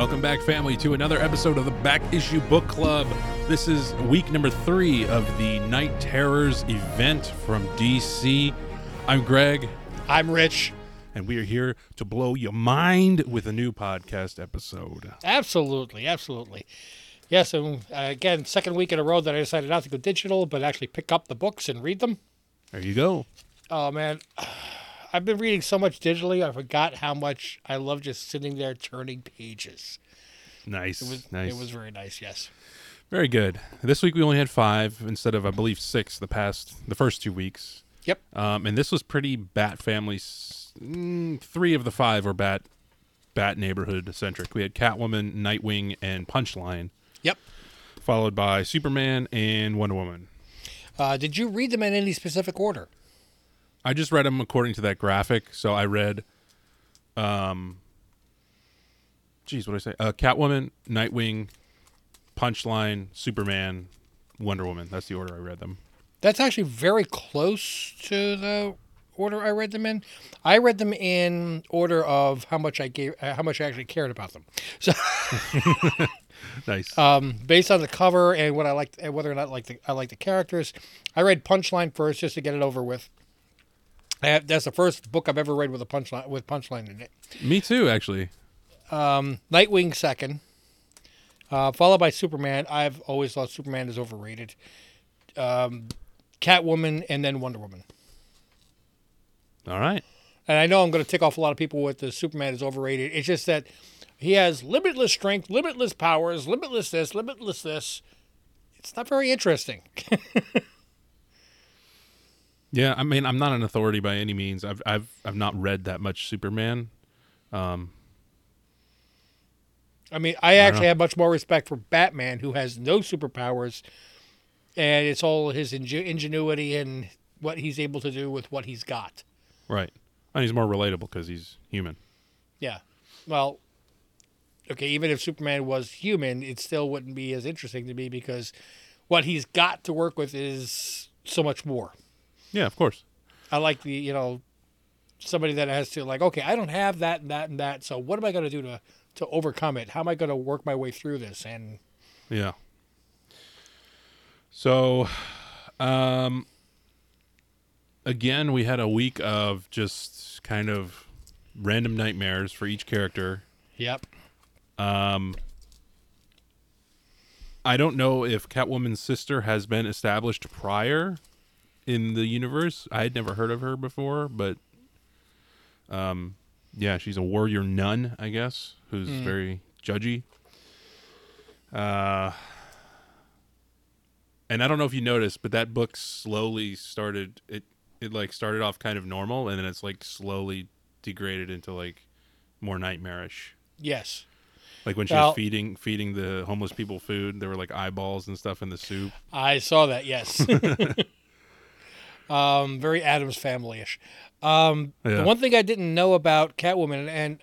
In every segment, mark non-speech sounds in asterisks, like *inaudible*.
Welcome back, family, to another episode of the Back Issue Book Club. This is week number three of the Knight Terrors event from DC. I'm Greg, I'm Rich. and we are here to blow your mind with a new podcast episode. Absolutely, absolutely. Yes, and uh, again, second week in a row that I decided not to go digital, but actually pick up the books and read them. There you go. Oh man, I've been reading so much digitally, I forgot how much I love just sitting there turning pages. Nice, It was nice. it was very nice. Yes. very good. This week we only had five instead of, I believe, six the past, the first two weeks. Yep. Um, and this was pretty Bat Family. Mm, three of the five were Bat, Bat neighborhood centric. We had Catwoman, Nightwing, and Punchline. Yep. followed by Superman and Wonder Woman. Uh, did you read them in any specific order? I just read them according to that graphic. So I read, um, geez, what did I say? Uh, Catwoman, Nightwing, Punchline, Superman, Wonder Woman. That's the order I read them. That's actually very close to the order I read them in. I read them in order of how much I gave, uh, how much I actually cared about them. So. *laughs* Nice. um, based on the cover and what I liked, and whether or not like the, I like the characters. I read Punchline first just to get it over with. Have, that's the first book I've ever read with a punchline with Punchline in it. Me too, actually. Nightwing second, uh, followed by Superman. I've always thought Superman is overrated. Um, Catwoman and then Wonder Woman. All right. And I know I'm going to tick off a lot of people with the Superman is overrated. It's just that he has limitless strength, limitless powers, limitless this, limitless this. It's not very interesting. *laughs* Yeah, I mean, I'm not an authority by any means. I've I've I've not read that much Superman. Um, I mean, I actually have much more respect for Batman, who has no superpowers, and it's all his inge- ingenuity and what he's able to do with what he's got. right. And he's more relatable because he's human. Yeah. Well, okay, even if Superman was human, it still wouldn't be as interesting to me because what he's got to work with is so much more. Yeah, of course. I like the, you know, somebody that has to like, okay, I don't have that and that and that, so what am I going to do to to overcome it? How am I going to work my way through this? And Yeah. So, um, again, we had a week of just kind of random nightmares for each character. yep. Um, I don't know if Catwoman's sister has been established prior in the universe. I had never heard of her before, but um, yeah, she's a warrior nun, I guess, who's very judgy. Uh, and I don't know if you noticed, but that book slowly started. It it like started off kind of normal, and then it's like slowly degraded into like more nightmarish. Yes. Like when she Well- was feeding feeding the homeless people food, there were like eyeballs and stuff in the soup. I saw that. Yes. *laughs* um, very Addams family-ish. Um, Yeah. The one thing I didn't know about Catwoman, and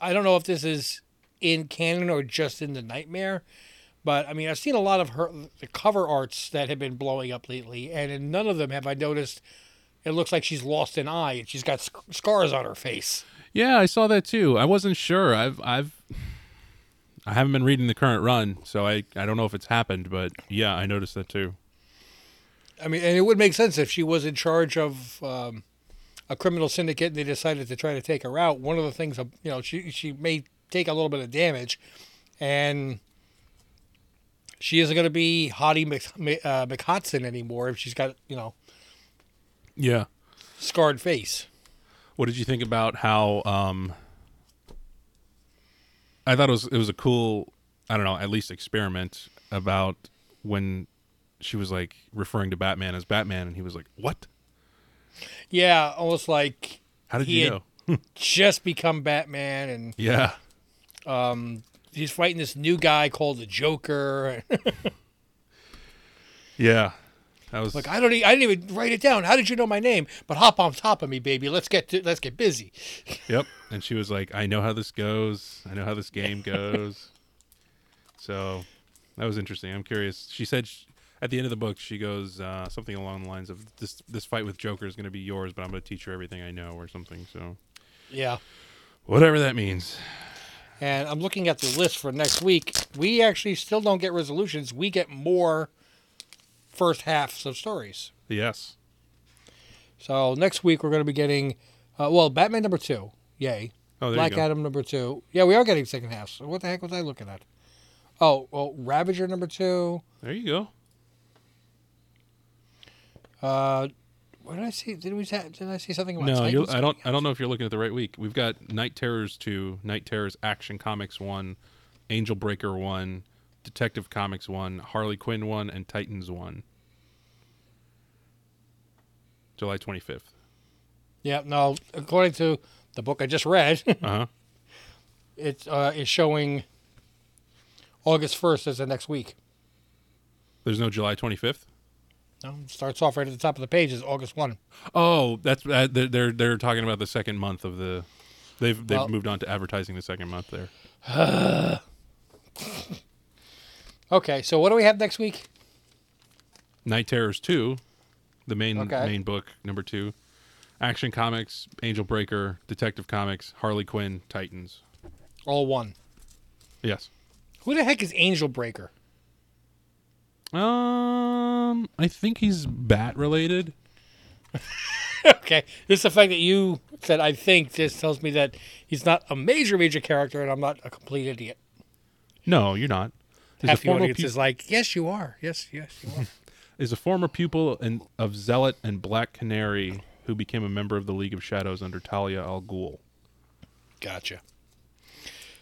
I don't know if this is in canon or just in the Nightmare, but I mean, I've seen a lot of her the cover arts that have been blowing up lately, and in none of them have I noticed. It looks like she's lost an eye and she's got sc- scars on her face. Yeah, I saw that too. I wasn't sure. I've I've I haven't been reading the current run, so I I don't know if it's happened, but yeah, I noticed that too. I mean, and it would make sense if she was in charge of um, a criminal syndicate and they decided to try to take her out. One of the things, you know, she she may take a little bit of damage, and she isn't going to be Hottie Mc, uh, McHudson anymore if she's got you know Yeah. scarred face. What did you think about how um I thought it was it was a cool I don't know, at least experiment about when she was like referring to Batman as Batman and he was like, "What? Yeah, almost like How did you know?" *laughs* just become Batman, and yeah. um, he's fighting this new guy called the Joker. *laughs* Yeah. That was like I don't, e- I didn't even write it down. How did you know my name? But hop on top of me, baby. Let's get to, let's get busy. *laughs* Yep. And she was like, I know how this goes. I know how this game goes. so that was interesting. I'm curious. She said sh at the end of the book, she goes uh, something along the lines of this this fight with Joker is going to be yours, but I'm going to teach her everything I know or something. So Yeah. whatever that means. And I'm looking at the list for next week. We actually still don't get resolutions. We get more first halves of stories. Yes. So next week we're going to be getting, uh, well, Batman number two, yay. Oh, there Black you go. Adam number two, yeah, we are getting second halves. So what the heck was I looking at? Oh, well, Ravager number two. There you go. Uh, what did I see? Did we sa- did I see something about? No, I don't. coming I don't know if you're looking at the right week. We've got Knight Terrors two, Knight Terrors Action Comics one, Angel Breaker one, Detective Comics one, Harley Quinn one, and Titans one. July twenty fifth. Yeah, no. According to the book I just read, *laughs* Uh huh. it uh, is showing August first as the next week. There's no July twenty fifth. No, it starts off right at the top of the page is August one. Oh, that's uh, they're, they're they're talking about the second month of the. They've they've Well- moved on to advertising the second month there. *sighs* Okay, so what do we have next week? Knight Terrors two, the main Okay. main book number two, Action Comics, Angel Breaker, Detective Comics, Harley Quinn, Titans. All one. Yes. Who the heck is Angel Breaker? Um, I think he's bat related. *laughs* okay, just the fact that you said I think just tells me that he's not a major major character, and I'm not a complete idiot. No, you're not. He's Half the audience pu- is like, yes, you are. Yes, yes, you are. *laughs* is a former pupil and of Zealot and Black Canary who became a member of the League of Shadows under Talia al Ghul. gotcha.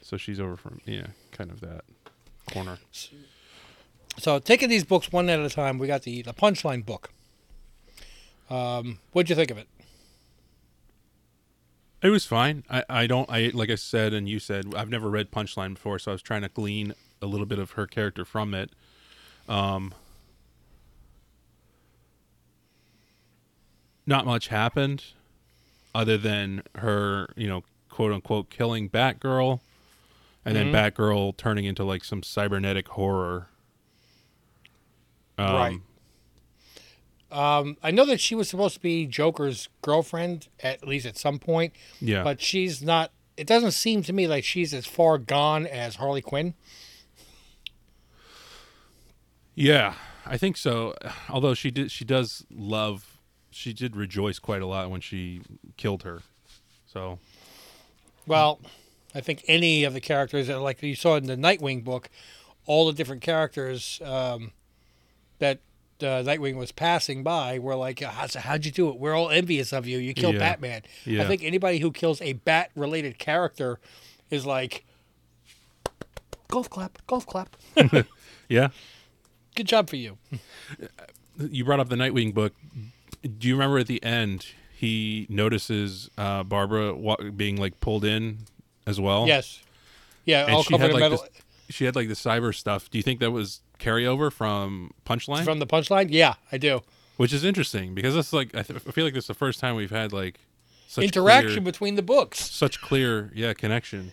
So she's over from yeah, kind of that corner. So taking these books one at a time, we got the the Punchline book. Um, what'd you think of it? It was fine. I, I don't I like I said and you said I've never read Punchline before, so I was trying to glean a little bit of her character from it. Um not much happened other than her, you know, quote unquote killing Batgirl and then Batgirl turning into like some cybernetic horror. Um, Right. Um, I know that she was supposed to be Joker's girlfriend at least at some point, Yeah. but she's not. It doesn't seem to me like she's as far gone as Harley Quinn. Yeah, I think so. Although she did, she does love. She did rejoice quite a lot when she killed her. So Well, I think any of the characters, that, like you saw in the Nightwing book, all the different characters um, that uh, Nightwing was passing by were like, "How- so "How'd you do it? We're all envious of you. You killed Yeah. Batman." I think anybody who kills a bat-related character is like, "Golf clap, golf clap. *laughs* yeah, Good job for you." you brought up the Nightwing book. Do you remember at the end he notices uh, Barbara wa- being like pulled in as well? Yes. Yeah, and all she covered had in like metal. this, she had like the cyber stuff. Do you think that was carryover from Punchline? From the punchline? Yeah, I do. Which is interesting because it's like I, th- I feel like this is the first time we've had like such Interaction clear, between the books. such clear yeah connection.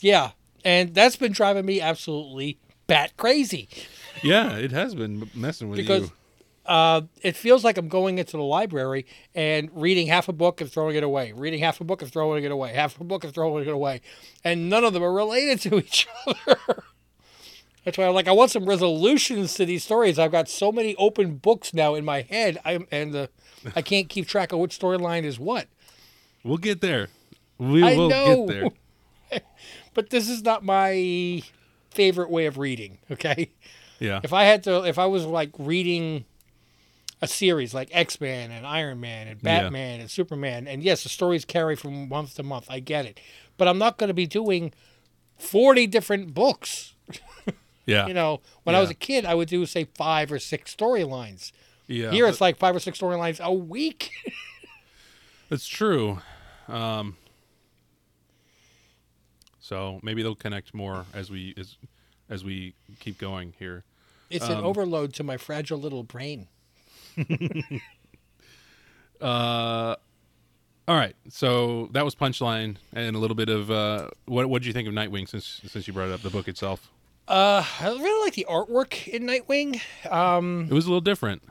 Yeah. And that's been driving me absolutely bat crazy. Yeah, it has been messing with Because you. uh, it feels like I'm going into the library and reading half a book and throwing it away, reading half a book and throwing it away, half a book and throwing it away, and none of them are related to each *laughs* other. That's why I'm like, I want some resolutions to these stories. I've got so many open books now in my head, I'm, and the, I can't keep track of which storyline is what. We'll get there. We I will know. get there. *laughs* But this is not my favorite way of reading. Okay. Yeah. if I had to, if I was like reading a series like X Men and Iron Man and Yeah. Batman and Superman, and yes, the stories carry from month to month. I get it, but I'm not going to be doing forty different books. *laughs* Yeah. You know, when I was a kid, I would do say five or six storylines. yeah. Here, it's like five or six storylines a week. *laughs* It's true. Um, so maybe they'll connect more as we as as we keep going here. It's an Um, overload to my fragile little brain. *laughs* Uh, all right. So that was Punchline and a little bit of uh, what what did you think of Nightwing since since you brought up the book itself? Uh, I really like the artwork in Nightwing. Um, It was a little different.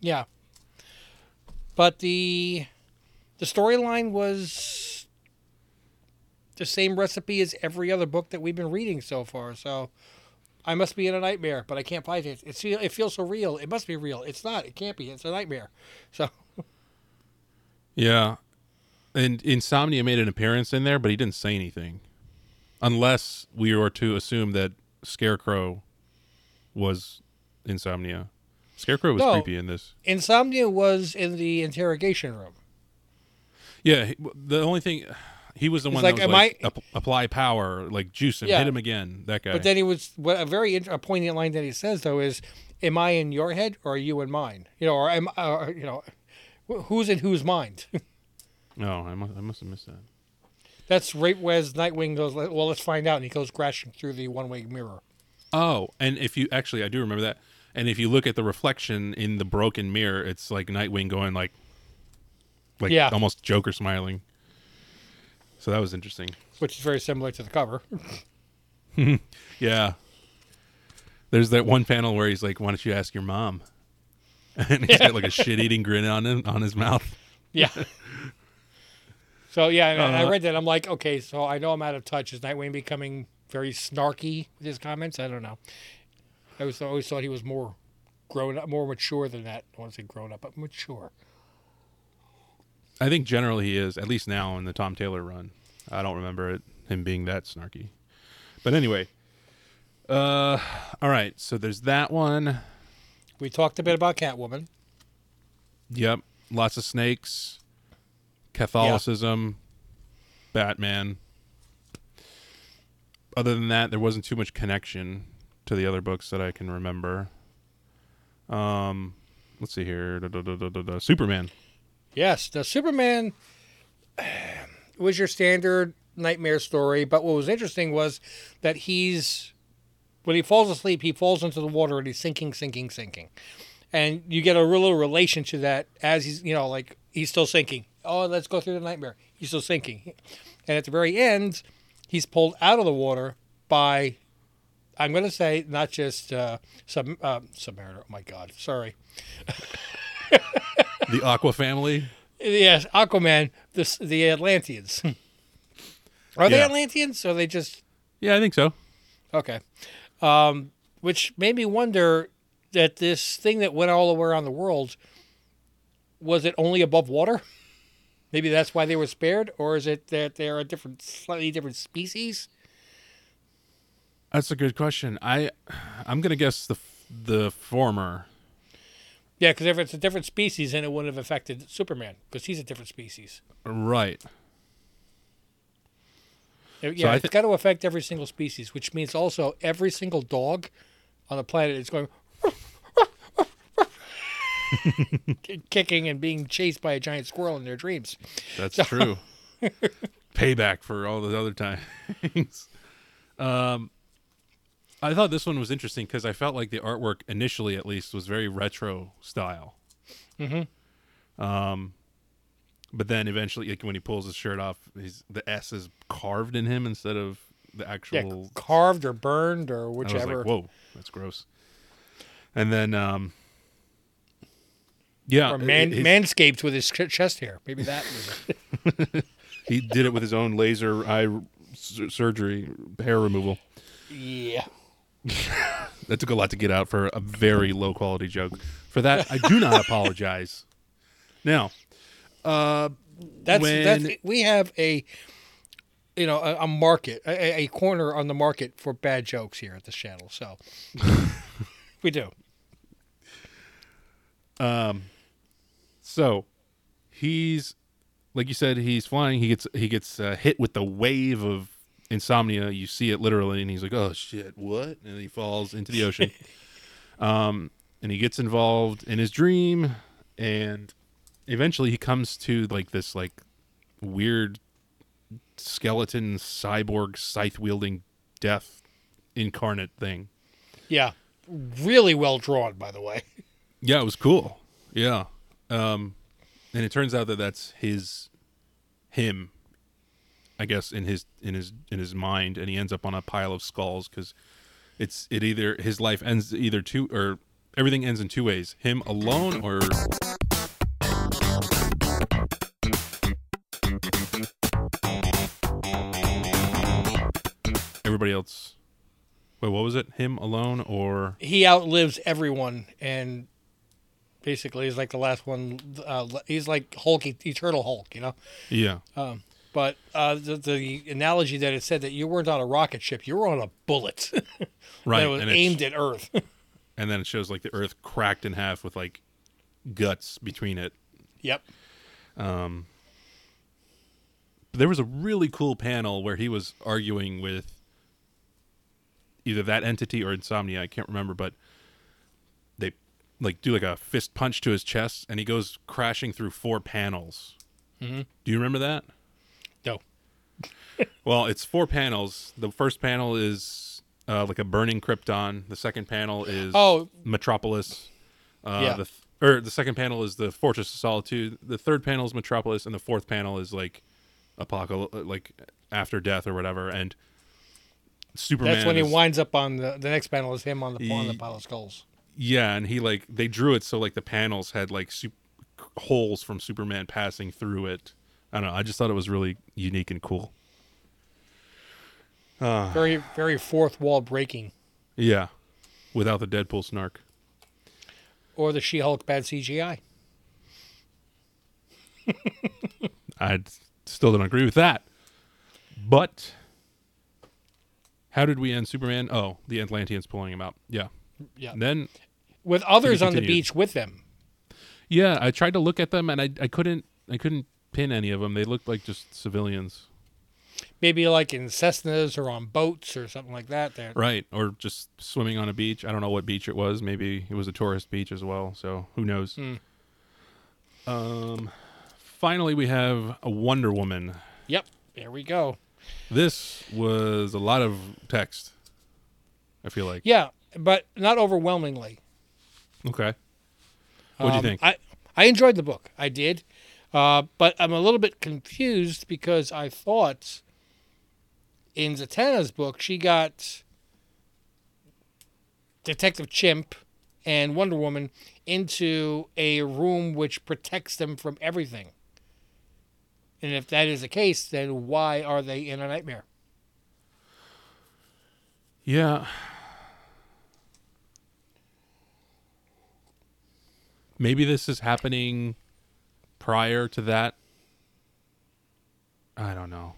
Yeah. But the the storyline was the same recipe as every other book that we've been reading so far. So I must be in a nightmare, but I can't find it. It's it feels so real. It must be real. It's not. It can't be. It's a nightmare. So Yeah. And Insomnia made an appearance in there, but he didn't say anything. Unless we were to assume that Scarecrow was Insomnia. Scarecrow was No. creepy in this. Insomnia was in the interrogation room. Yeah, the only thing he was the He's one like, that was "Am like I-" "App- apply power, like juice him, Yeah. hit him again. That guy. But then he was what a very a poignant line that he says though is, "Am I in your head or are you in mine? You know, or am or, you know, who's in whose mind?" no, *laughs* oh, I must, I must have missed that. That's right whereas Nightwing goes, "Well, let's find out," and he goes crashing through the one-way mirror. Oh, and if you actually, I do remember that. And if you look at the reflection in the broken mirror, it's like Nightwing going like, like Yeah. almost Joker smiling. So that was interesting. which is very similar to the cover. *laughs* Yeah. There's that one panel where he's like, "Why don't you ask your mom?" *laughs* And he's got like a shit-eating grin on him on his mouth. Yeah. *laughs* so yeah, and I Uh, read that. I'm like, okay, so I know I'm out of touch. Is Nightwing becoming very snarky with his comments? I don't know. I always, always thought he was more grown up, more mature than that. I want to say grown up, but mature. I think generally he is, at least now in the Tom Taylor run. I don't remember it him being that snarky. But anyway, uh, all right. So there's that one. We talked a bit about Catwoman. Yep, lots of snakes, Catholicism, Batman. Other than that, there wasn't too much connection to the other books that I can remember. Um, let's see here. Da, da, da. Superman. Yes, the Superman *sighs* was your standard nightmare story, but what was interesting was that he's when he falls asleep, he falls into the water and he's sinking, sinking, sinking. And you get a real little relation to that as he's, you know, like he's still sinking. Oh, let's go through the nightmare. He's still sinking. And at the very end, he's pulled out of the water by, I'm going to say, not just uh, sub, uh, Submariner. Oh, my God. Sorry. *laughs* The Aqua family. Yes, Aquaman, the the Atlanteans. *laughs* Are they Yeah. Atlanteans? Or are they just Yeah, I think so. okay? Um, which made me wonder that this thing that went all the way around the world was it only above water? *laughs* Maybe that's why they were spared, or is it that they're a different, slightly different species? That's a good question. I, I'm gonna guess the the former. Yeah, because if it's a different species, then it wouldn't have affected Superman because he's a different species. Right. Uh, yeah, I it's thi- got to affect every single species, which means also every single dog on the planet is going kicking and being chased by a giant squirrel in their dreams. That's true. *laughs* Payback for all the other times. *laughs* um, I thought this one was interesting because I felt like the artwork initially, at least, was very retro style. Mm-hmm. Um, but then eventually, like when he pulls his shirt off, he's the S is carved in him instead of the Yeah, actual. carved or burned or I was whichever. like, whoa, that's gross. And then, um, yeah, or man, his- manscaped with his chest hair. Maybe that was it. *laughs* he did it with his own laser eye surgery, hair removal. yeah. *laughs* That took a lot to get out for a very low quality joke. For that, I do not apologize. Now, uh, That's When- that's we have a you know a, a market a, a corner on the market for bad jokes here at this channel. So *laughs* we do. So he's like you said, he's flying. He gets he gets uh, hit with the wave of insomnia. You see it literally, and he's like, "Oh shit, what?" And he falls into the ocean. *laughs* um, and he gets involved in his dream, and eventually he comes to like this like weird skeleton cyborg scythe wielding death incarnate thing. Yeah, really well drawn, by the way. Yeah, it was cool. Yeah. Um and it turns out that that's his him I guess in his in his in his mind and he ends up on a pile of skulls cuz it's it either his life ends either two or everything ends in two ways. Him alone or everybody else. Wait, what was it? Him alone or he outlives everyone and basically he's like the last one. Uh, he's like Hulk, Eternal Hulk, you know. yeah? But uh, the, the analogy that it said that you weren't on a rocket ship, you were on a bullet *laughs* Right, that was and, aimed at Earth. *laughs* and then it shows like the Earth cracked in half with like guts between it. yep. Um, There was a really cool panel where he was arguing with either that entity or Insomnia. I can't remember, but like do like a fist punch to his chest, and he goes crashing through four panels. Mm-hmm. Do you remember that? No. *laughs* Well, it's four panels. The first panel is uh, like a burning Krypton. The second panel is Oh. Metropolis. Uh, Yeah. The th- or the second panel is the Fortress of Solitude. The third panel is Metropolis, and the fourth panel is like apocalypse, like after death or whatever. And Superman. That's when he is- winds up on the the next panel is him on the on the pile of skulls. Yeah, and he like they drew it so like the panels had like holes from Superman passing through it. I don't know. I just thought it was really unique and cool. Uh, Very very fourth wall breaking, yeah, without the Deadpool snark. or the She-Hulk bad CGI. I *laughs* still don't agree with that. But how did we end Superman? Oh, the Atlanteans pulling him out. Yeah. Yeah, And then with others on the beach with them. yeah, I tried to look at them and I I couldn't I couldn't pin any of them. They looked like just civilians. Maybe like in Cessnas or on boats or something like that. There. Right, or just swimming on a beach. I don't know what beach it was. Maybe it was a tourist beach as well. So who knows? Hmm. Um, finally, we have a Wonder Woman. Yep. There we go. This was a lot of text. I feel like. Yeah, but not overwhelmingly. Okay. What do you Um, think? I I enjoyed the book. I did, uh, but I'm a little bit confused because I thought in Zatanna's book she got Detective Chimp and Wonder Woman into a room which protects them from everything. And if that is the case, then why are they in a nightmare? Yeah. Maybe this is happening prior to that. I don't know.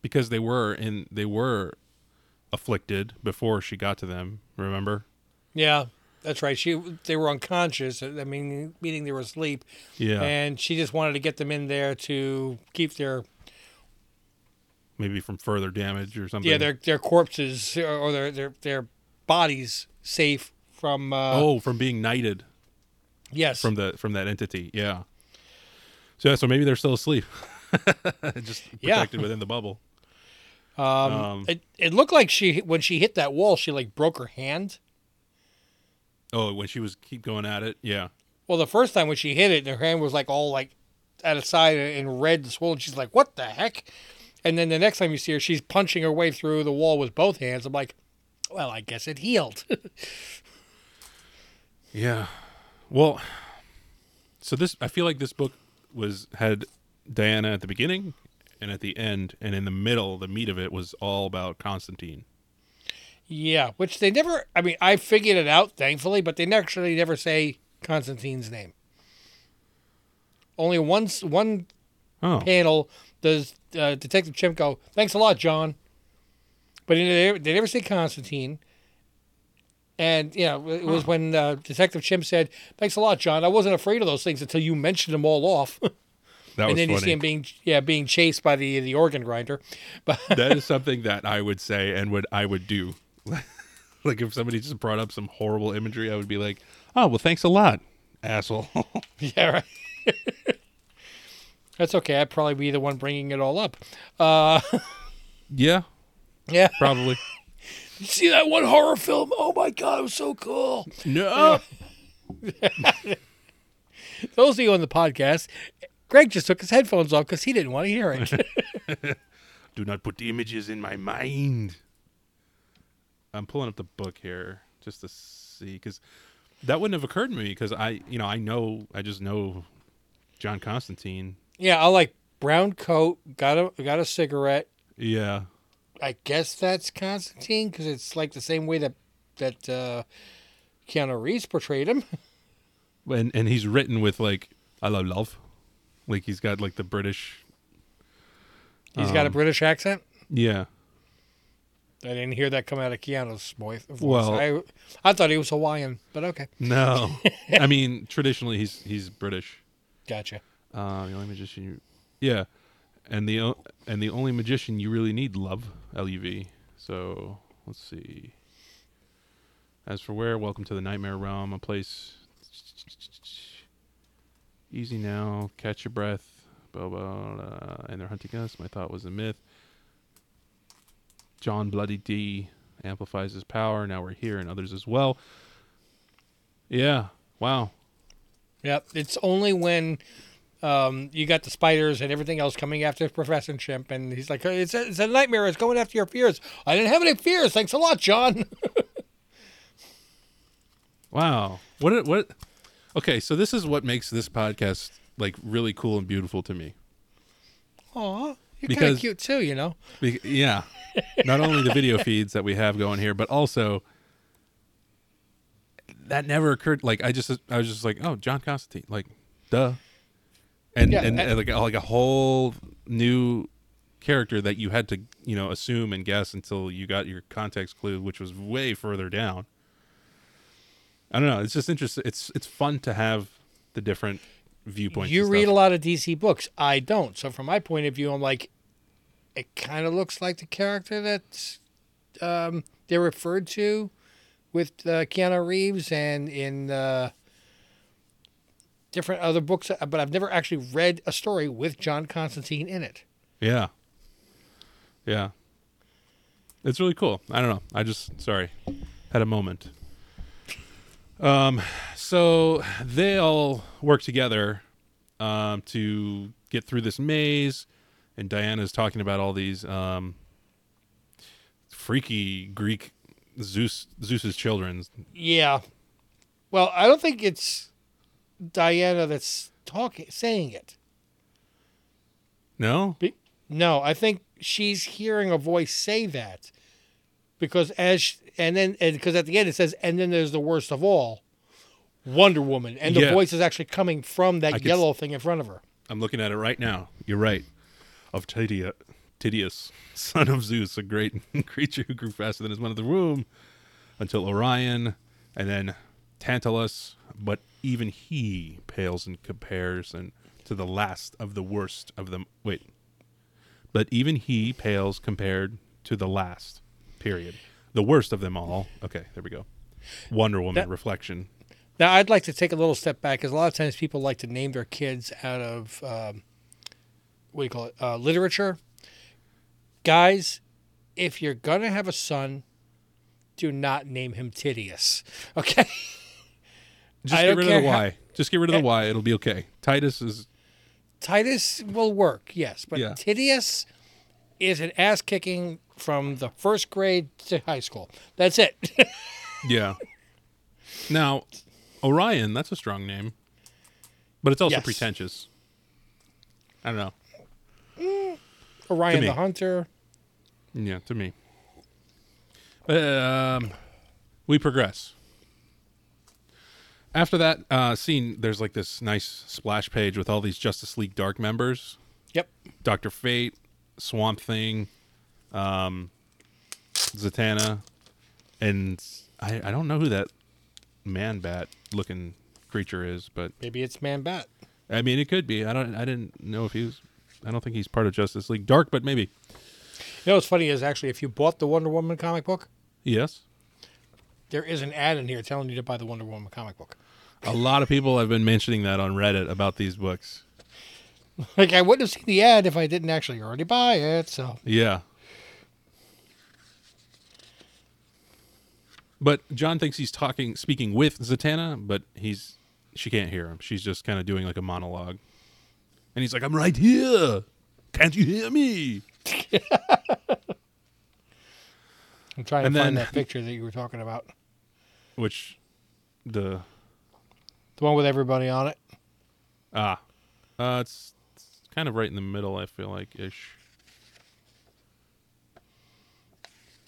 Because they were in they were afflicted before she got to them, remember? Yeah, that's right. She they were unconscious. I mean, meaning they were asleep. Yeah. and she just wanted to get them in there to keep their Maybe from further damage or something. yeah their their corpses or their their their bodies safe from uh, Oh, from being knighted yes from the from that entity. Yeah. So yeah, so maybe they're still asleep. *laughs* Just Yeah. protected within the bubble. um, um, it it looked like she when she hit that wall she like broke her hand. Oh, when she was keep going at it. Yeah. Well, the first time when she hit it, her hand was like all like at a side and red and swollen. She's like, "What the heck?" And then the next time you see her, she's punching her way through the wall with both hands. I'm like, "Well, I guess it healed." *laughs* Yeah. Well, so this I feel like this book was had Diana at the beginning and at the end and in the middle the meat of it was all about Constantine. Yeah, which they never. I mean, I figured it out, thankfully, but they actually never say Constantine's name. Only once one Oh. panel does uh, Detective Chimp go, "Thanks a lot, John," but they never, they never say Constantine. And you know, it was when uh, Detective Chimp said, "Thanks a lot, John. I wasn't afraid of those things until you mentioned them all off." *laughs* That and was then you see him being yeah being chased by the the organ grinder. *laughs* But that is something that I would say and would I would do. *laughs* like if somebody just brought up some horrible imagery, I would be like, "Oh, well, thanks a lot, asshole." Yeah, right. That's okay. I'd probably be the one bringing it all up. Uh, yeah, yeah. probably. See that one horror film? Oh my god, it was so cool. no. *laughs* Those of you on the podcast, Greg just took his headphones off because he didn't want to hear it. *laughs* Do not put the images in my mind. I'm pulling up the book here just to see because that wouldn't have occurred to me because I, you know, I know, I just know John Constantine. yeah, I like brown coat, got a got a cigarette, Yeah, I guess that's Constantine because it's like the same way that that uh, Keanu Reeves portrayed him. *laughs* and and he's written with like I love love, like he's got like the British. He's got a Um, British accent. Yeah, I didn't hear that come out of Keanu's voice. Well- I, I thought he was Hawaiian, but okay, no, *laughs* I mean traditionally he's he's British. gotcha. Uh, the only magician, you, yeah, and the and the only magician you really need, love, L U V. So let's see. As for where, welcome to the nightmare realm, a place. Easy now, catch your breath, blah blah, blah, and they're hunting us. My thought was a myth. John Bloody D amplifies his power. Now we're here, and others as well. Yeah, wow. Yep, it's only when um, you got the spiders and everything else coming after Professor Chimp, and he's like, "It's a, it's a nightmare. It's going after your fears." I didn't have any fears. Thanks a lot, John. *laughs* Wow. What what Okay, so this is what makes this podcast like really cool and beautiful to me. Aw, you're kind of cute too, you know. Be- yeah. Not only the video *laughs* feeds that we have going here, but also that never occurred like I just I was just like, "Oh, John Constantine." Like, duh. And Yeah, and, and- and like like a whole new character that you had to, you know, assume and guess until you got your context clue, which was way further down. I don't know. It's just interesting. It's it's fun to have the different viewpoints. You read a lot of DC books. I don't. So from my point of view, I'm like, it kind of looks like the character that um, they're referred to with uh, Keanu Reeves and in uh, different other books. But I've never actually read a story with John Constantine in it. Yeah. Yeah. It's really cool. I don't know. I just sorry. Had a moment. Um so they all work together um to get through this maze and Diana's talking about all these um freaky Greek Zeus Zeus's children. Yeah. Well, I don't think it's Diana that's talking, saying it. No? No, I think she's hearing a voice say that because as and then and because at the end it says and then there's the worst of all, Wonder Woman, and the Yeah. voice is actually coming from that I yellow thing in front of her. I'm looking at it right now. You're right. Of Tidia, Tidius, *laughs* son of Zeus, a great *laughs* creature who grew faster than his one of the womb, until Orion, and then Tantalus. But even he pales in comparison to the last of the worst of them. Wait. But even he pales compared to the last. Period. The worst of them all. Okay, there we go. Wonder Woman That- reflection. Now, I'd like to take a little step back because a lot of times people like to name their kids out of um, what do you call it? Uh, literature. Guys, if you're gonna have a son, do not name him Titius. *laughs* Okay. Just I get rid of the how- Y. Just get rid of the Y. It'll be okay. Titus is Titus will work, yes, but Yeah. Titius is an ass kicking from the first grade to high school. That's it. *laughs* Yeah. Now, Orion, that's a strong name. But it's also Yes. pretentious. I don't know. Orion the Hunter. Yeah, to me. Um, we progress. After that uh, scene, there's like this nice splash page with all these Justice League Dark members. Yep. Doctor Fate, Swamp Thing, um, Zatanna, and I, I don't know who that man bat looking creature is, but Maybe it's Man Bat. I mean it could be. I don't I didn't know if he was I don't think he's part of Justice League Dark, but maybe. You know what's funny is actually if you bought the Wonder Woman comic book, Yes. There is an ad in here telling you to buy the Wonder Woman comic book. A lot of people have been mentioning that on Reddit about these books. Like I wouldn't have seen the ad if I didn't actually already buy it. So Yeah. But John thinks he's talking speaking with Zatanna, but he's she can't hear him. She's just kind of doing like a monologue. And he's like, "I'm right here. Can't you hear me?" *laughs* I'm trying to And find that *laughs* picture that you were talking about. Which the The one with everybody on it. ah uh it's, it's kind of right in the middle, I feel like ish.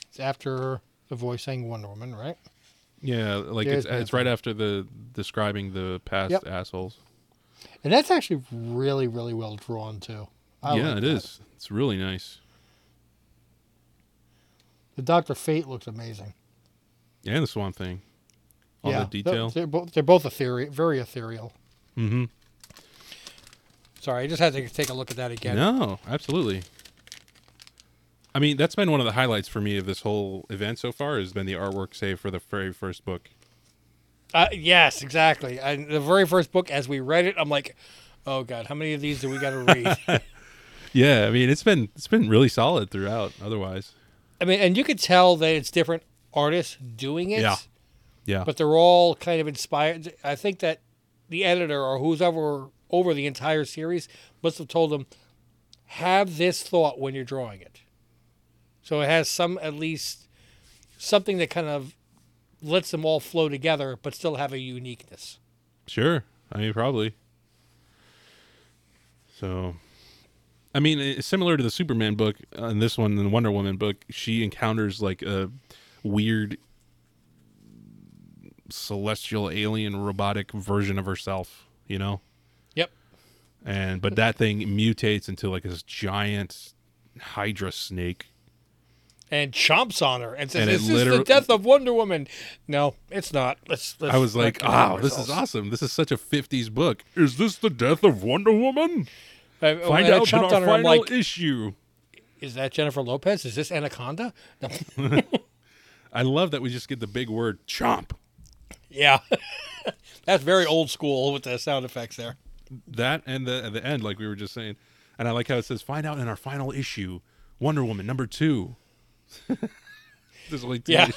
It's after the voice saying Wonder Woman, right? Yeah, like There's it's it's right after the describing the past Yep. assholes. And that's actually really, really well drawn too. I yeah, like it that. is. It's really nice. The Doctor Fate looks amazing. Yeah, and the Swamp Thing. All yeah, the detail. They're, both they're both ethereal, very ethereal. Mm-hmm. Sorry, I just had to take a look at that again. No, absolutely. I mean, that's been one of the highlights for me of this whole event so far. Has been the artwork, save for the very first book. Uh, yes, exactly. And the very first book, as we read it, I'm like, oh god, how many of these do we got to read? *laughs* Yeah, I mean, it's been it's been really solid throughout. Otherwise, I mean, and you could tell that it's different artists doing it. Yeah. Yeah, But they're all kind of inspired. I think that the editor or who's ever over the entire series must have told them, have this thought when you're drawing it. So it has some, at least, something that kind of lets them all flow together, but still have a uniqueness. sure. I mean, probably. So, I mean, similar to the Superman book. Uh, in this one, in the Wonder Woman book, she encounters like a weird celestial alien robotic version of herself. You know. Yep. and but that thing mutates into like this giant hydra snake And chomps on her and says, And it "This is the death of Wonder Woman." No, it's not. Let's. let's i was like oh this is awesome this is such a 50s book is this the death of wonder woman uh, I- find out in our her, final like, issue "Is that Jennifer Lopez? Is this Anaconda?" No. *laughs* i love that we just get the big word chomp Yeah, *laughs* that's very old school with the sound effects there. that and the the end like we were just saying and i like how it says find out in our final issue wonder woman number two There's only two Yeah.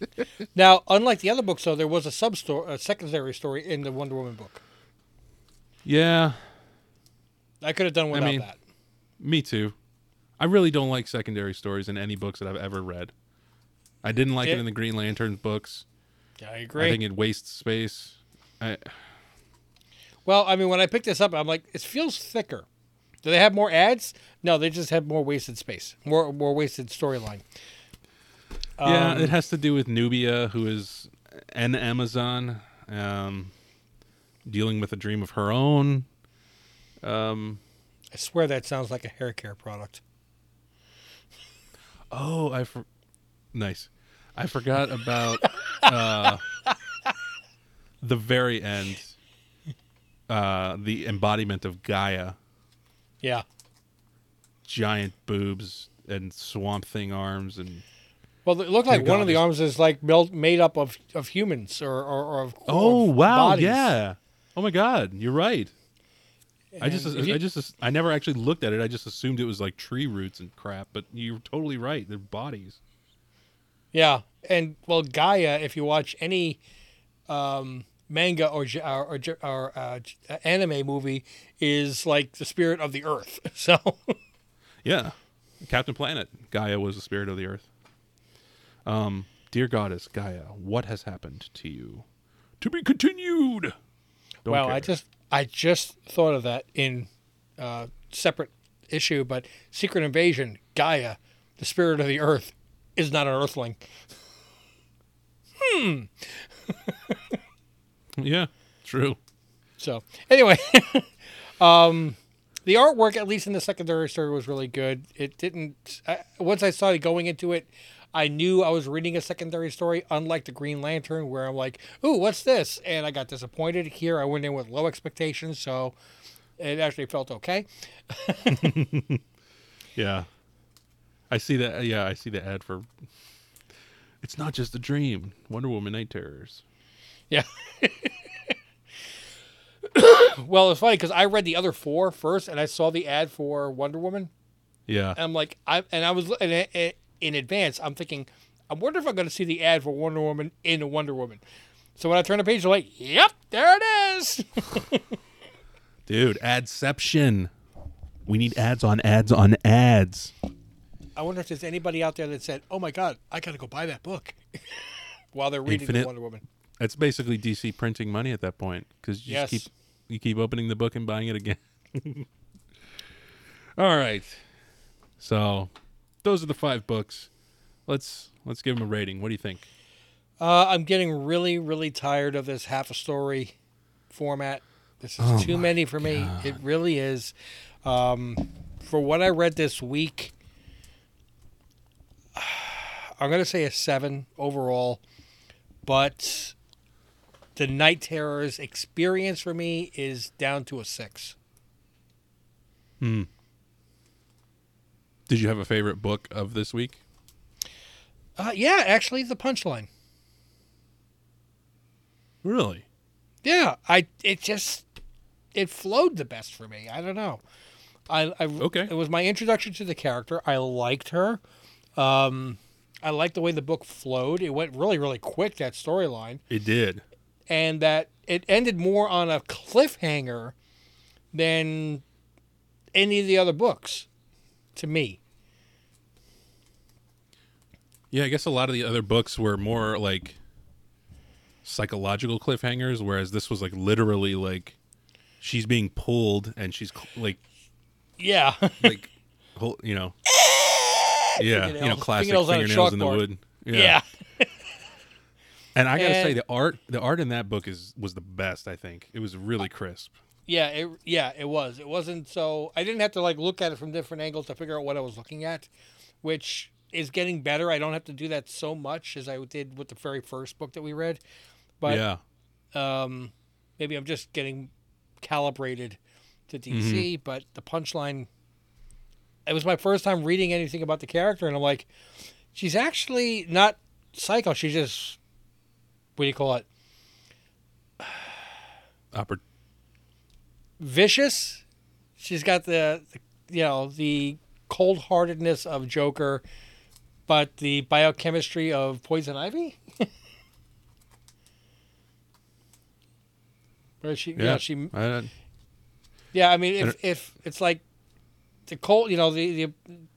*laughs* now, unlike the other books, though, there was a sub story, a secondary story in the Wonder Woman book. yeah I could have done without mean, that. Me too. I really don't like secondary stories in any books that I've ever read. I didn't like it Yeah. in the Green Lantern books. Yeah, agree. I think it wastes space. I, well, I mean, when I picked this up, I'm like, it feels thicker. Do they have more ads? No, they just have more wasted space, more more wasted storyline. yeah, Um, it has to do with Nubia, who is an Amazon, um, dealing with a dream of her own. Um, I swear that sounds like a hair care product. oh, I for- nice. I forgot about *laughs* uh, the very end. Uh, the embodiment of Gaia. Yeah. giant boobs and swamp thing arms and Well, it looked like one of the arms is like melt, made up of, of humans or, or, or of oh of wow bodies. yeah oh my god you're right i just you- i just i never actually looked at it i just assumed it was like tree roots and crap but you're totally right they're bodies Yeah, and well, Gaia. If you watch any um, manga or or, or, or uh, uh, anime movie, is like the spirit of the earth. *laughs* So yeah captain planet gaia was the spirit of the earth um dear goddess gaia what has happened to you to be continued Don't well, care. I just I just thought of that in uh, separate issue, but Secret Invasion, Gaia, the spirit of the earth, is not an Earthling. Hmm. yeah true So anyway, *laughs* um, the artwork, at least in the secondary story, was really good. It didn't. I, once I started going into it, I knew I was reading a secondary story. Unlike the Green Lantern, where I'm like, "Ooh, what's this?" and I got disappointed. Here, I went in with low expectations, so it actually felt okay. *laughs* *laughs* Yeah. I see that. Uh, yeah, I see the ad for. It's not just a dream. Wonder Woman Knight Terrors. Yeah. *coughs* well, it's funny because I read the other four first, and I saw the ad for Wonder Woman. Yeah. And I'm like, I and I was in, in advance. I'm thinking, I wonder if I'm going to see the ad for Wonder Woman in Wonder Woman. So when I turn the page, I'm like, yep, there it is. *laughs* Dude, adception. We need ads on ads on ads. I wonder if there's anybody out there that said, "Oh my God, I got to go buy that book," *laughs* while they're reading the Wonder Woman. It's basically DC printing money at that point because you Yes. just keep you keep opening the book and buying it again. *laughs* All right. So, those are the five books. let's let's give them a rating. What do you think? Uh, I'm getting really, really tired of this half a story format. This is Oh too many for me. It really is. Um, for what I read this week, I'm going to say a seven overall, but the Knight Terrors experience for me is down to a six. Hmm. Did you have a favorite book of this week? Uh, yeah, actually, the punchline. Really? Yeah, I it just it flowed the best for me. I don't know. I, I Okay. It was my introduction to the character. I liked her. Um, I liked the way the book flowed. It went really, really quick that storyline, It did. and that it ended more on a cliffhanger than any of the other books. To me, Yeah, I guess a lot of the other books were more like psychological cliffhangers, whereas this was like literally like she's being pulled and she's like yeah, *laughs* like whole, you know *laughs* yeah. You know Fingernails- classic fingernails a fingernails in the wood. Yeah. *laughs* and i gotta say the art the art in that book is was the best i think. It was really crisp. Yeah, it yeah, it was. It wasn't so I didn't have to like look at it from different angles to figure out what I was looking at, which is getting better. I don't have to do that so much as I did with the very first book that we read. But yeah. um maybe I'm just getting calibrated to DC, but the punchline it was my first time reading anything about the character and I'm like she's actually not psycho, she's just what do you call it? Oppor- vicious. She's got the, the you know the cold heartedness of Joker, but the biochemistry of Poison Ivy. *laughs* Where she, yeah, yeah she, I yeah. I mean, if if it's like the cold, you know, the the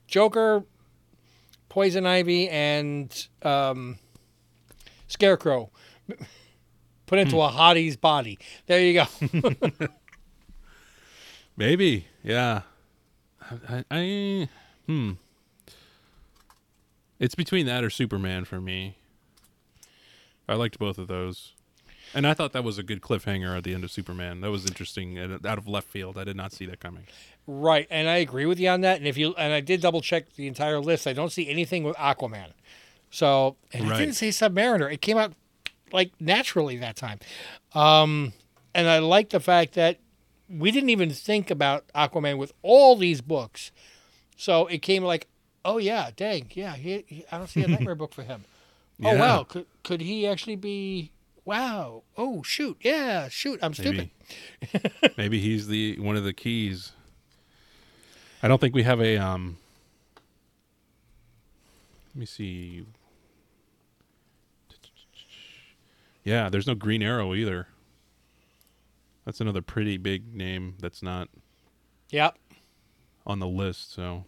Joker, Poison Ivy, and um, Scarecrow. *laughs* Put into a hottie's body. There you go. *laughs* maybe yeah. I, I, I hmm. It's between that or superman for me. I liked both of those. And i thought that was a good cliffhanger at the end of superman. That was interesting and out of left field i did not see that coming Right, and I agree with you on that. And if you and I did double check the entire list, I don't see anything with Aquaman. So and Right. it didn't say Submariner. It came out like naturally that time. Um, and I like the fact that we didn't even think about Aquaman with all these books. So it came like, oh yeah, dang, yeah, he, he- I don't see a nightmare *laughs* book for him. Oh Yeah. wow, could could he actually be? Wow. Oh shoot, yeah, shoot, I'm stupid. maybe *laughs* maybe he's the one of the keys i don't think we have a um let me see yeah there's no green arrow either that's another pretty big name that's not Yep. on the list so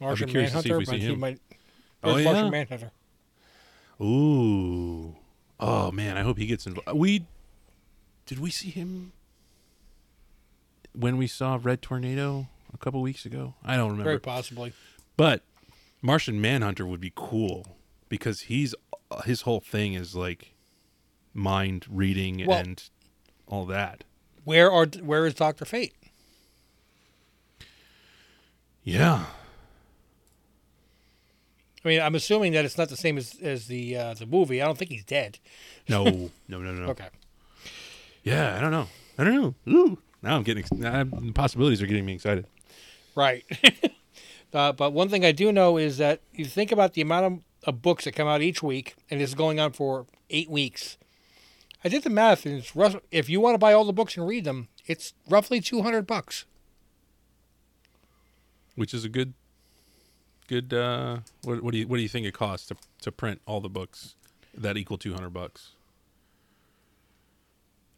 Martian curious to see if Manhunter. we see but he him. might. Oh, yeah? Martian Manhunter. ooh oh man i hope he gets involved we did we see him when we saw red tornado a couple weeks ago i don't remember Very possibly. But Martian Manhunter would be cool because he's his whole thing is like mind reading Well- and all that. Where are where is Doctor Fate? Yeah. I mean, I'm assuming that it's not the same as as the uh, the movie. I don't think he's dead. No, *laughs* no, no, no. Okay. Yeah, I don't know. I don't know. Ooh. Now I'm getting ex- possibilities are getting me excited. Right. *laughs* uh, but one thing I do know is that you think about the amount of, of books that come out each week, and it's going on for eight weeks. I did the math, and it's rough, if you want to buy all the books and read them, it's roughly two hundred bucks. Which is a good good uh what what do you what do you think it costs to to print all the books that equal 200 bucks?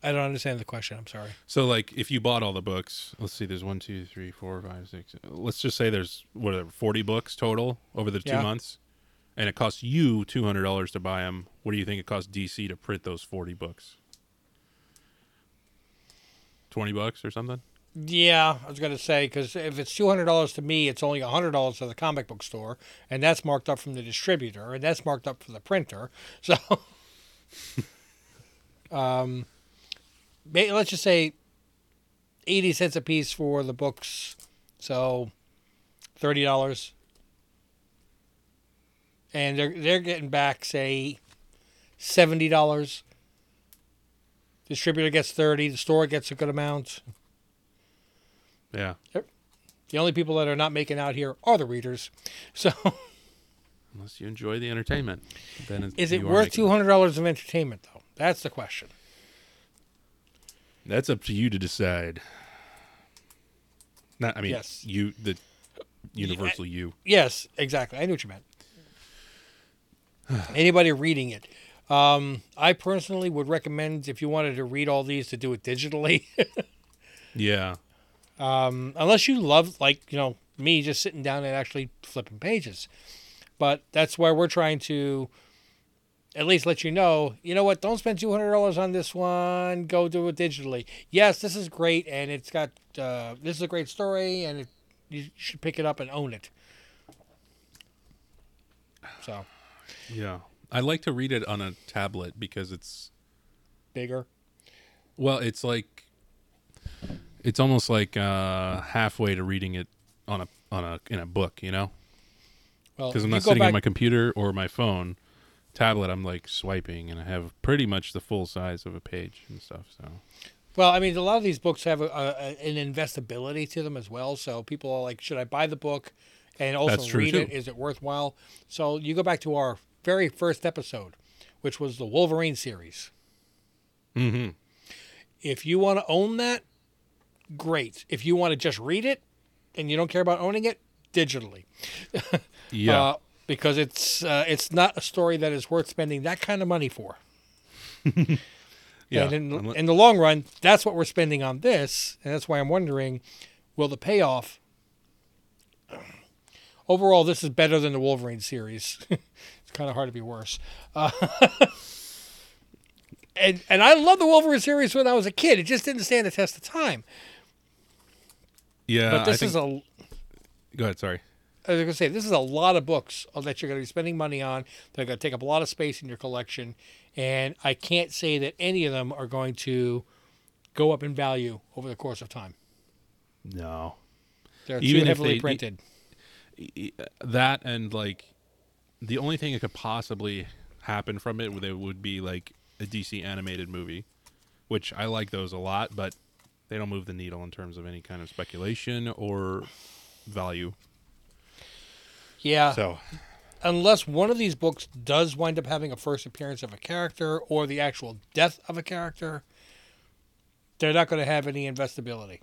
I don't understand the question. I'm sorry. So like if you bought all the books, let's see, there's one, two, three, four, five, six. Let's just say there's what are there, forty books total over the two Yeah. months, and it costs you two hundred dollars to buy them. What do you think it costs DC to print those forty books? Twenty bucks or something? Yeah, I was going to say because if it's two hundred dollars to me, it's only hundred dollars to the comic book store, and that's marked up from the distributor, and that's marked up for the printer. So, *laughs* um, let's just say eighty cents a piece for the books, so thirty dollars, and they're they're getting back say seventy dollars. Distributor gets thirty. The store gets a good amount. Yeah. The only people that are not making out here are the readers. *laughs* So, Unless you enjoy the entertainment, then is it worth two hundred dollars of entertainment though? That's the question. That's up to you to decide. Not, I mean, Yes. you, the universal you. Yes, exactly. I knew what you meant. *sighs* Anybody reading it? Um, I personally would recommend if you wanted to read all these to do it digitally, *laughs* Yeah. um, unless you love like you know me just sitting down and actually flipping pages. But that's why we're trying to at least let you know. You know what? Don't spend two hundred dollars on this one. Go do it digitally. Yes, this is great, and it's got uh, this is a great story, and it, you should pick it up and own it. So Yeah. I like to read it on a tablet because it's bigger. well, it's like it's almost like uh halfway to reading it on a on a in a book, you know? Well, Because I'm not sitting back- on my computer or my phone. Tablet, I'm like swiping, and I have pretty much the full size of a page and stuff. So Well, I mean, a lot of these books have a, a, an investability to them as well. So people are like, should I buy the book and also read too. it? Is it worthwhile? So you go back to our very first episode, which was the Wolverine series. mm-hmm. If you want to own that, great. If you want to just read it and you don't care about owning it, digitally. *laughs* yeah, Uh, because it's uh, it's not a story that is worth spending that kind of money for. *laughs* yeah. And in, in the long run, that's what we're spending on this, and that's why I'm wondering, will the payoff? Overall, this is better than the Wolverine series. *laughs* it's kind of hard to be worse. Uh, *laughs* and and I loved the Wolverine series when I was a kid. It just didn't stand the test of time. yeah. But this I think, is a go ahead. Sorry. I was gonna say this is a lot of books uh, that you're gonna be spending money on. They're gonna take up a lot of space in your collection, and I can't say that any of them are going to go up in value over the course of time. No. They're Even too heavily they- printed. That and like the only thing that could possibly happen from it would be like a DC animated movie, which I like those a lot, but they don't move the needle in terms of any kind of speculation or value. Yeah, So unless one of these books does wind up having a first appearance of a character or the actual death of a character, they're not going to have any investability.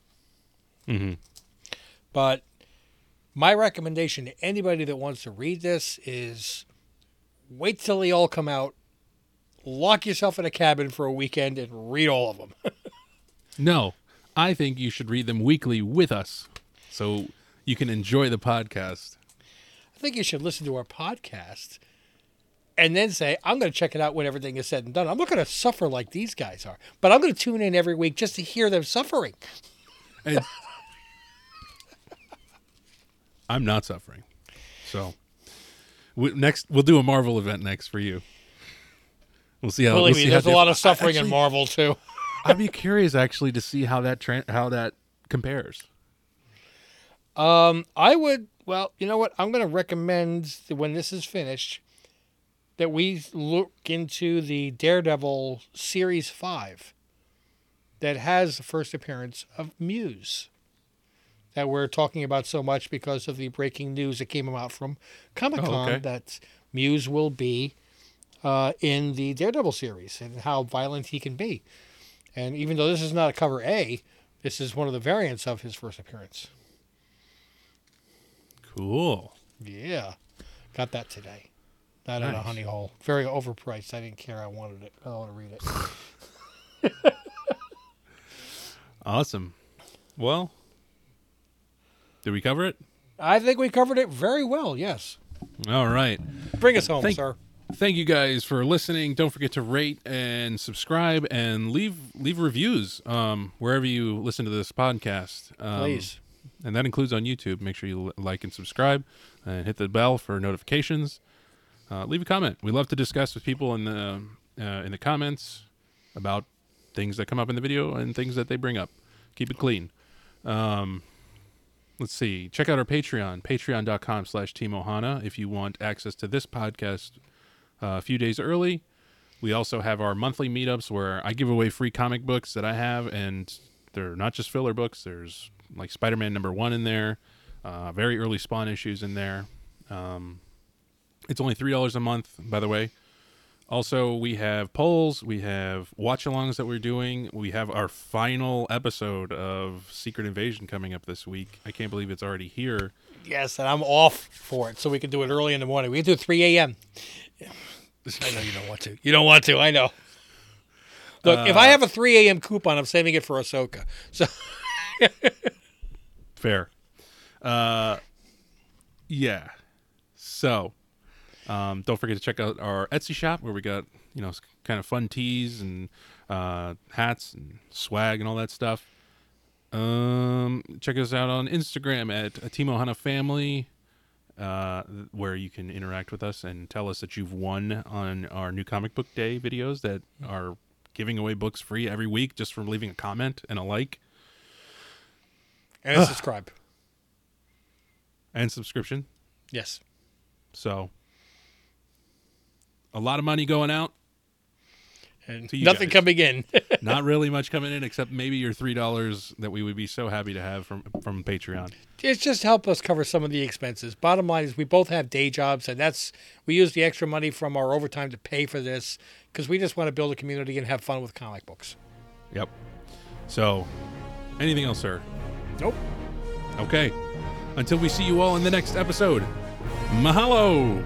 mhm. But my recommendation to anybody that wants to read this is wait till they all come out, lock yourself in a cabin for a weekend, and read all of them. *laughs* no, I think you should read them weekly with us, so you can enjoy the podcast. I think you should listen to our podcast and then say, I'm going to check it out when everything is said and done. I'm not going to suffer like these guys are, but I'm going to tune in every week just to hear them suffering. And I'm not suffering, so we, next we'll do a Marvel event next for you. We'll see how. Believe we'll me, see there's a lot of suffering in Actually, Marvel, too. *laughs* I'd be curious actually to see how that tran how that compares. Um, I would. Well, you know what? I'm going to recommend that when this is finished, that we look into the Daredevil Series Five, that has the first appearance of Muse, that we're talking about so much because of the breaking news that came out from Comic Con Oh, okay. that Muse will be uh, in the Daredevil series and how violent he can be. And even though this is not a cover A, this is one of the variants of his first appearance. Cool. Yeah, got that today. That at a honey hole. Very overpriced. I didn't care. I wanted it. I want to read it. *laughs* Awesome. Well, did we cover it? I think we covered it very well. Yes. All right. Bring us home, Thank- sir. thank you guys for listening. Don't forget to rate and subscribe and leave leave reviews um, wherever you listen to this podcast. Um, Please. And that includes on YouTube. Make sure you like and subscribe, and hit the bell for notifications. Uh, leave a comment. We love to discuss with people in the uh, in the comments about things that come up in the video and things that they bring up. Keep it clean. Um, let's see. Check out our Patreon, patreon.com slash TeamOhana, if you want access to this podcast uh, a few days early. We also have our monthly meetups where I give away free comic books that I have, and they're not just filler books. There's like Spider Man number one in there, uh, very early Spawn issues in there. Um, it's only $3 a month, by the way. Also, we have polls, we have watch alongs that we're doing. We have our final episode of Secret Invasion coming up this week. I can't believe it's already here. Yes, and I'm off for it, so we can do it early in the morning. We can do 3 a.m. I know you don't want to. You don't want to. I know. Look, if I have a 3 a.m. coupon, I'm saving it for Ahsoka. So *laughs* Fair. Uh, yeah. So, um, don't forget to check out our Etsy shop where we got you know kind of fun tees and uh, hats and swag and all that stuff. Um, check us out on Instagram at Team Ohana Family, uh, where you can interact with us and tell us that you've won on our new comic book day videos that are giving away books free every week just from leaving a comment and a like and a subscribe. and subscription. Yes. So a lot of money going out. And nothing guys. coming in. *laughs* Not really much coming in except maybe your three dollars that we would be so happy to have from from Patreon. it's just help us cover some of the expenses. Bottom line is we both have day jobs, and that's we use the extra money from our overtime to pay for this because we just want to build a community and have fun with comic books. Yep. So anything else, sir? Nope. Okay. Until we see you all in the next episode. Mahalo.